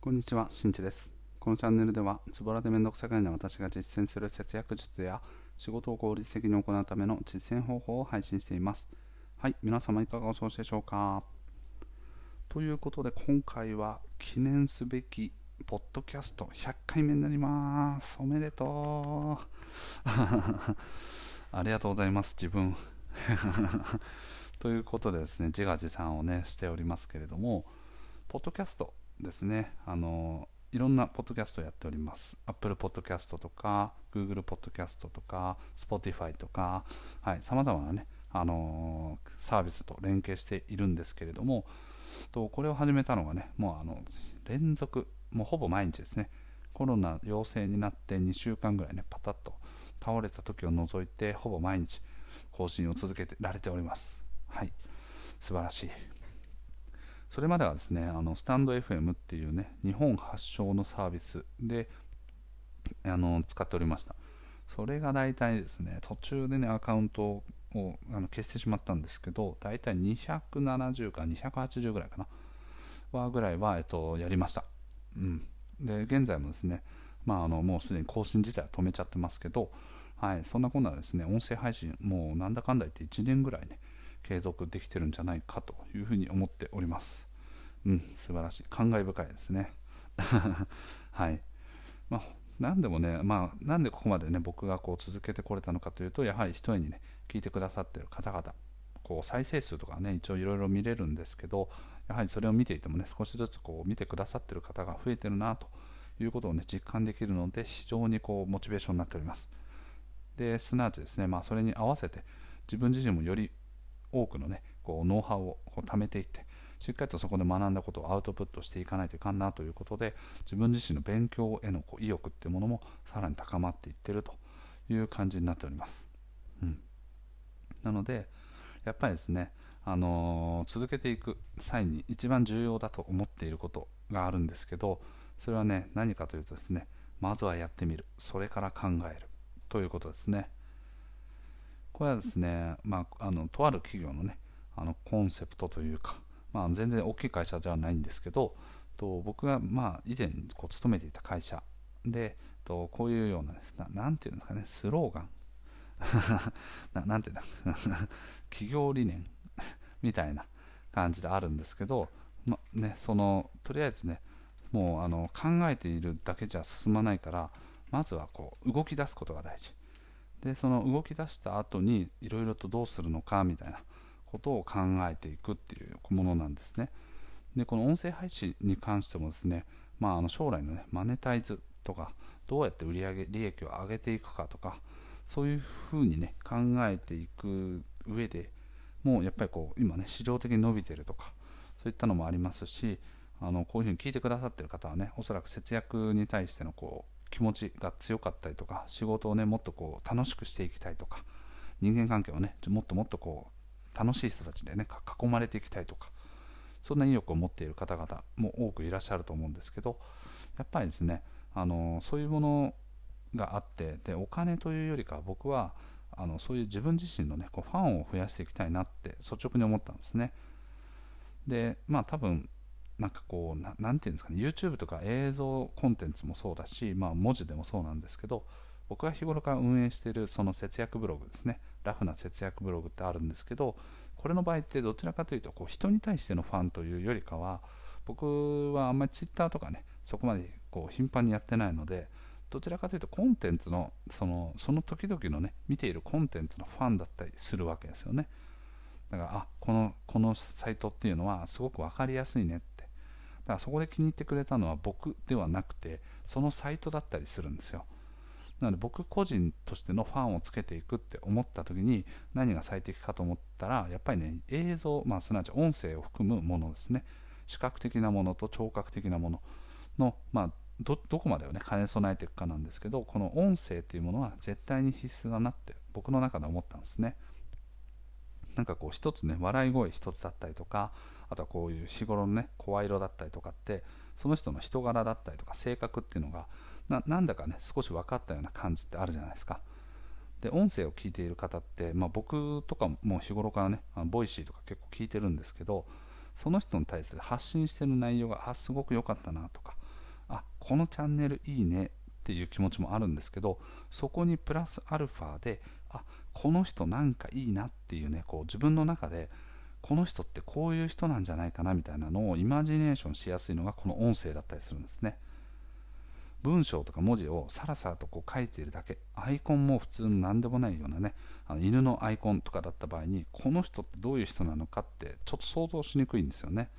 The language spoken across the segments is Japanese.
こんにちは、しんちです。このチャンネルでは、ズボラでめんどくさがりな私が実践する節約術や仕事を効率的に行うための実践方法を配信しています。はい、皆様いかがお過ごしでしょうか？ということで、今回は記念すべきポッドキャスト100回目になります。おめでとう。ありがとうございます、自分。ということでですね、自画自賛をね、しておりますけれども、ポッドキャストですね、あの、いろんなポッドキャストをやっております。Apple Podcast とか、Google Podcast とか、Spotify とか、はい、様々なね、あのーサービスと連携しているんですけれども、とこれを始めたのがね、もうあの、連続、もうほぼ毎日ですね、コロナ陽性になって2週間ぐらいね、パタッと倒れた時を除いて、ほぼ毎日更新を続けてられております。はい、素晴らしい。それまではですね、あのスタンド FM っていうね、日本発祥のサービスであの使っておりました。それが大体ですね、途中でね、アカウントをあの消してしまったんですけど、大体270か280ぐらいかな、はぐらいは、えっと、やりました。うん。で、現在もですね、まあ、あのもうすでに更新自体は止めちゃってますけど、はい、そんなこんなですね、音声配信、もうなんだかんだ言って1年ぐらいね、継続できてるんじゃないかというふうに思っております。うん、素晴らしい。感慨深いですね。はい。まあ、なんでもね、まあ、なんでここまでね、僕がこう続けてこれたのかというと、やはり一重にね、聞いてくださってる方々、こう再生数とかね、一応いろいろ見れるんですけど、やはりそれを見ていてもね、少しずつこう見てくださってる方が増えてるなということをね、実感できるので、非常にこうモチベーションになっております。で、すなわちですね、まあ、それに合わせて、自分自身もより多くのね、こうノウハウをこう貯めていって、しっかりとそこで学んだことをアウトプットしていかないといかんなということで、自分自身の勉強へのこう意欲っていうものもさらに高まっていってるという感じになっております。うん、なので、やっぱりですね、あのー続けていく際に一番重要だと思っていることがあるんですけど、それはね、何かというとですね、まずはやってみる、それから考えるということですね。これはですね、まあ、あのとある企業のね、あのコンセプトというか、まあ、全然大きい会社ではないんですけど、と僕がまあ以前こう勤めていた会社で、とこういうようなですな、なんていうんですかね、スローガン、ななんていうんだ、企業理念。みたいな感じであるんですけど、まね、そのとりあえずね、もうあの考えているだけじゃ進まないから、まずはこう動き出すことが大事。で、その動き出した後にいろいろとどうするのかみたいなことを考えていくっていうものなんですね。で、この音声配信に関してもですね、まあ、あの将来のね、マネタイズとか、どうやって売上利益を上げていくかとか、そういうふうにね、考えていく上でもうやっぱりこう、今ね、市場的に伸びてるとか、そういったのもありますし、あのこういうふうに聞いてくださってる方はね、おそらく節約に対してのこう気持ちが強かったりとか、仕事をね、もっとこう楽しくしていきたいとか、人間関係をね、もっともっとこう楽しい人たちでね、囲まれていきたいとか、そんな意欲を持っている方々も多くいらっしゃると思うんですけど、やっぱりですね、あのそういうものがあってで、お金というよりか僕はあのそういう自分自身の、ね、こうファンを増やしていきたいなって率直に思ったんですね。で、まあ多分なんかこうな、なんていうんですかね、YouTube とか映像コンテンツもそうだし、まあ文字でもそうなんですけど、僕が日頃から運営しているその節約ブログですね、ラフな節約ブログってあるんですけど、これの場合ってどちらかというと、こう人に対してのファンというよりかは、僕はあんまり Twitter とかね、そこまでこう頻繁にやってないので、どちらかというとコンテンツのそのその時々のね見ているコンテンツのファンだったりするわけですよね。だからあこのこのサイトっていうのはすごく分かりやすいねってだからそこで気に入ってくれたのは僕ではなくてそのサイトだったりするんですよ。なので僕個人としてのファンをつけていくって思った時に何が最適かと思ったらやっぱりね映像、まあ、すなわち音声を含むものですね。視覚的なものと聴覚的なものの、まあ、どどこまでをね兼ね備えていくかなんですけどこの音声っていうものは絶対に必須だなって僕の中で思ったんですね。なんかこう一つね笑い声一つだったりとかあとはこういう日頃のね声色だったりとかってその人の人柄だったりとか性格っていうのがなんだかね少し分かったような感じってあるじゃないですか。で音声を聞いている方って、まあ、僕とかも日頃からねあの Voicy とか結構聞いてるんですけどその人に対する発信してる内容があすごく良かったなとかあこのチャンネルいいねっていう気持ちもあるんですけどそこにプラスアルファであこの人なんかいいなっていうねこう自分の中でこの人ってこういう人なんじゃないかなみたいなのをイマジネーションしやすいのがこの音声だったりするんですね。文章とか文字をさらさらとこう書いているだけ。アイコンも普通の何でもないようなねあの犬のアイコンとかだった場合にこの人ってどういう人なのかってちょっと想像しにくいんですよね。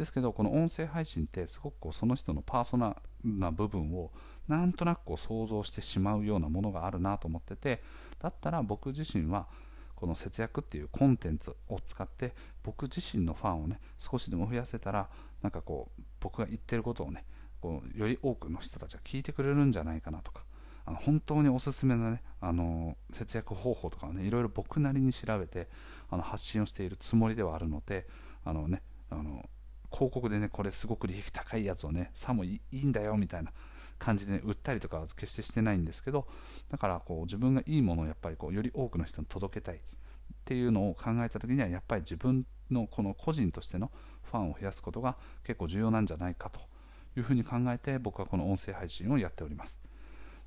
ですけどこの音声配信ってすごくこうその人のパーソナルな部分をなんとなくこう想像してしまうようなものがあるなと思っててだったら僕自身はこの節約っていうコンテンツを使って僕自身のファンをね少しでも増やせたらなんかこう僕が言ってることをねこうより多くの人たちが聞いてくれるんじゃないかなとかあの本当におすすめなねあの節約方法とかをねいろいろ僕なりに調べてあの発信をしているつもりではあるのであのねあの広告でねこれすごく利益高いやつをねさもいいんだよみたいな感じで、ね、売ったりとかは決してしてないんですけどだからこう自分がいいものをやっぱりこうより多くの人に届けたいっていうのを考えた時にはやっぱり自分のこの個人としてのファンを増やすことが結構重要なんじゃないかというふうに考えて僕はこの音声配信をやっております。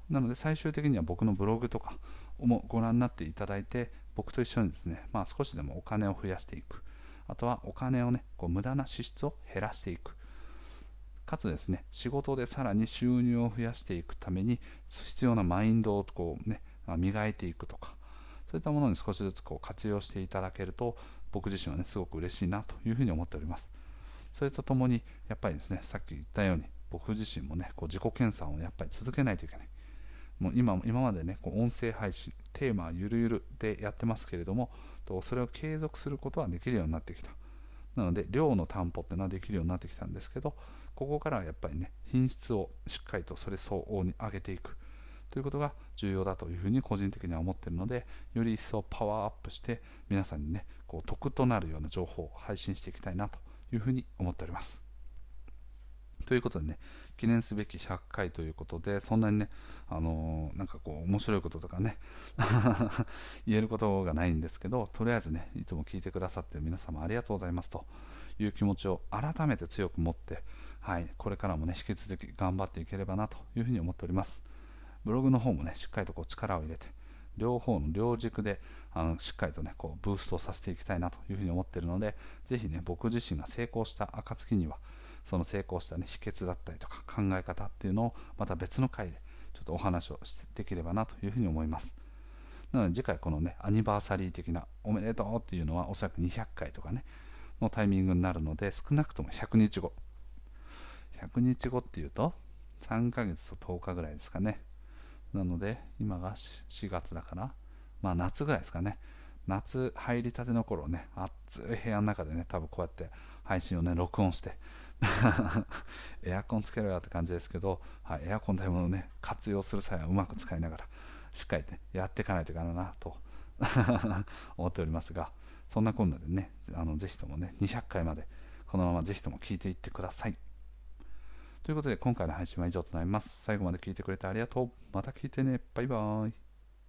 なので最終的には僕のブログとかもご覧になっていただいて僕と一緒にですね、まあ、少しでもお金を増やしていくあとはお金をねこう無駄な支出を減らしていく。かつですね仕事でさらに収入を増やしていくために必要なマインドをこうね磨いていくとかそういったものに少しずつこう活用していただけると僕自身はねすごく嬉しいなというふうに思っております。それとともにやっぱりですねさっき言ったように僕自身もねこう自己研鑽をやっぱり続けないといけない。もう今今までねこう音声配信テーマはゆるゆるでやってますけれどもそれを継続することはできるようになってきた。なので量の担保っていうのはできるようになってきたんですけどここからはやっぱりね品質をしっかりとそれ相応に上げていく。ということが重要だというふうに個人的には思っているのでより一層パワーアップして皆さんにねこう得となるような情報を配信していきたいなというふうに思っております。ということでね、記念すべき100回ということで、そんなにね、あのー、なんかこう、面白いこととかね 言えることがないんですけど、とりあえずね、いつも聞いてくださってる皆様ありがとうございますという気持ちを改めて強く持って、はい、これからもね、引き続き頑張っていければなというふうに思っております。ブログの方もね、しっかりとこう力を入れて、両方の両軸であのしっかりとねこうブーストさせていきたいなというふうに思っているのでぜひね僕自身が成功した暁にはその成功した、ね、秘訣だったりとか考え方っていうのをまた別の回でちょっとお話をしてできればなというふうに思います。なので次回このねアニバーサリー的なおめでとうっていうのはおそらく200回とかねのタイミングになるので少なくとも100日後100日後っていうと3ヶ月と10日ぐらいですかね。なので今が4月だからまあ夏ぐらいですかね。夏入りたての頃ね暑い部屋の中でね多分こうやって配信をね録音して エアコンつけろよって感じですけど、はい、エアコンというものをね活用する際はうまく使いながらしっかり、ね、やっていかないといけないなと 思っておりますがそんなこんなでねあのぜひともね200回までこのままぜひとも聞いていってください。ということで今回の配信は以上となります。最後まで聞いてくれてありがとう。また聞いてね。バイバーイ。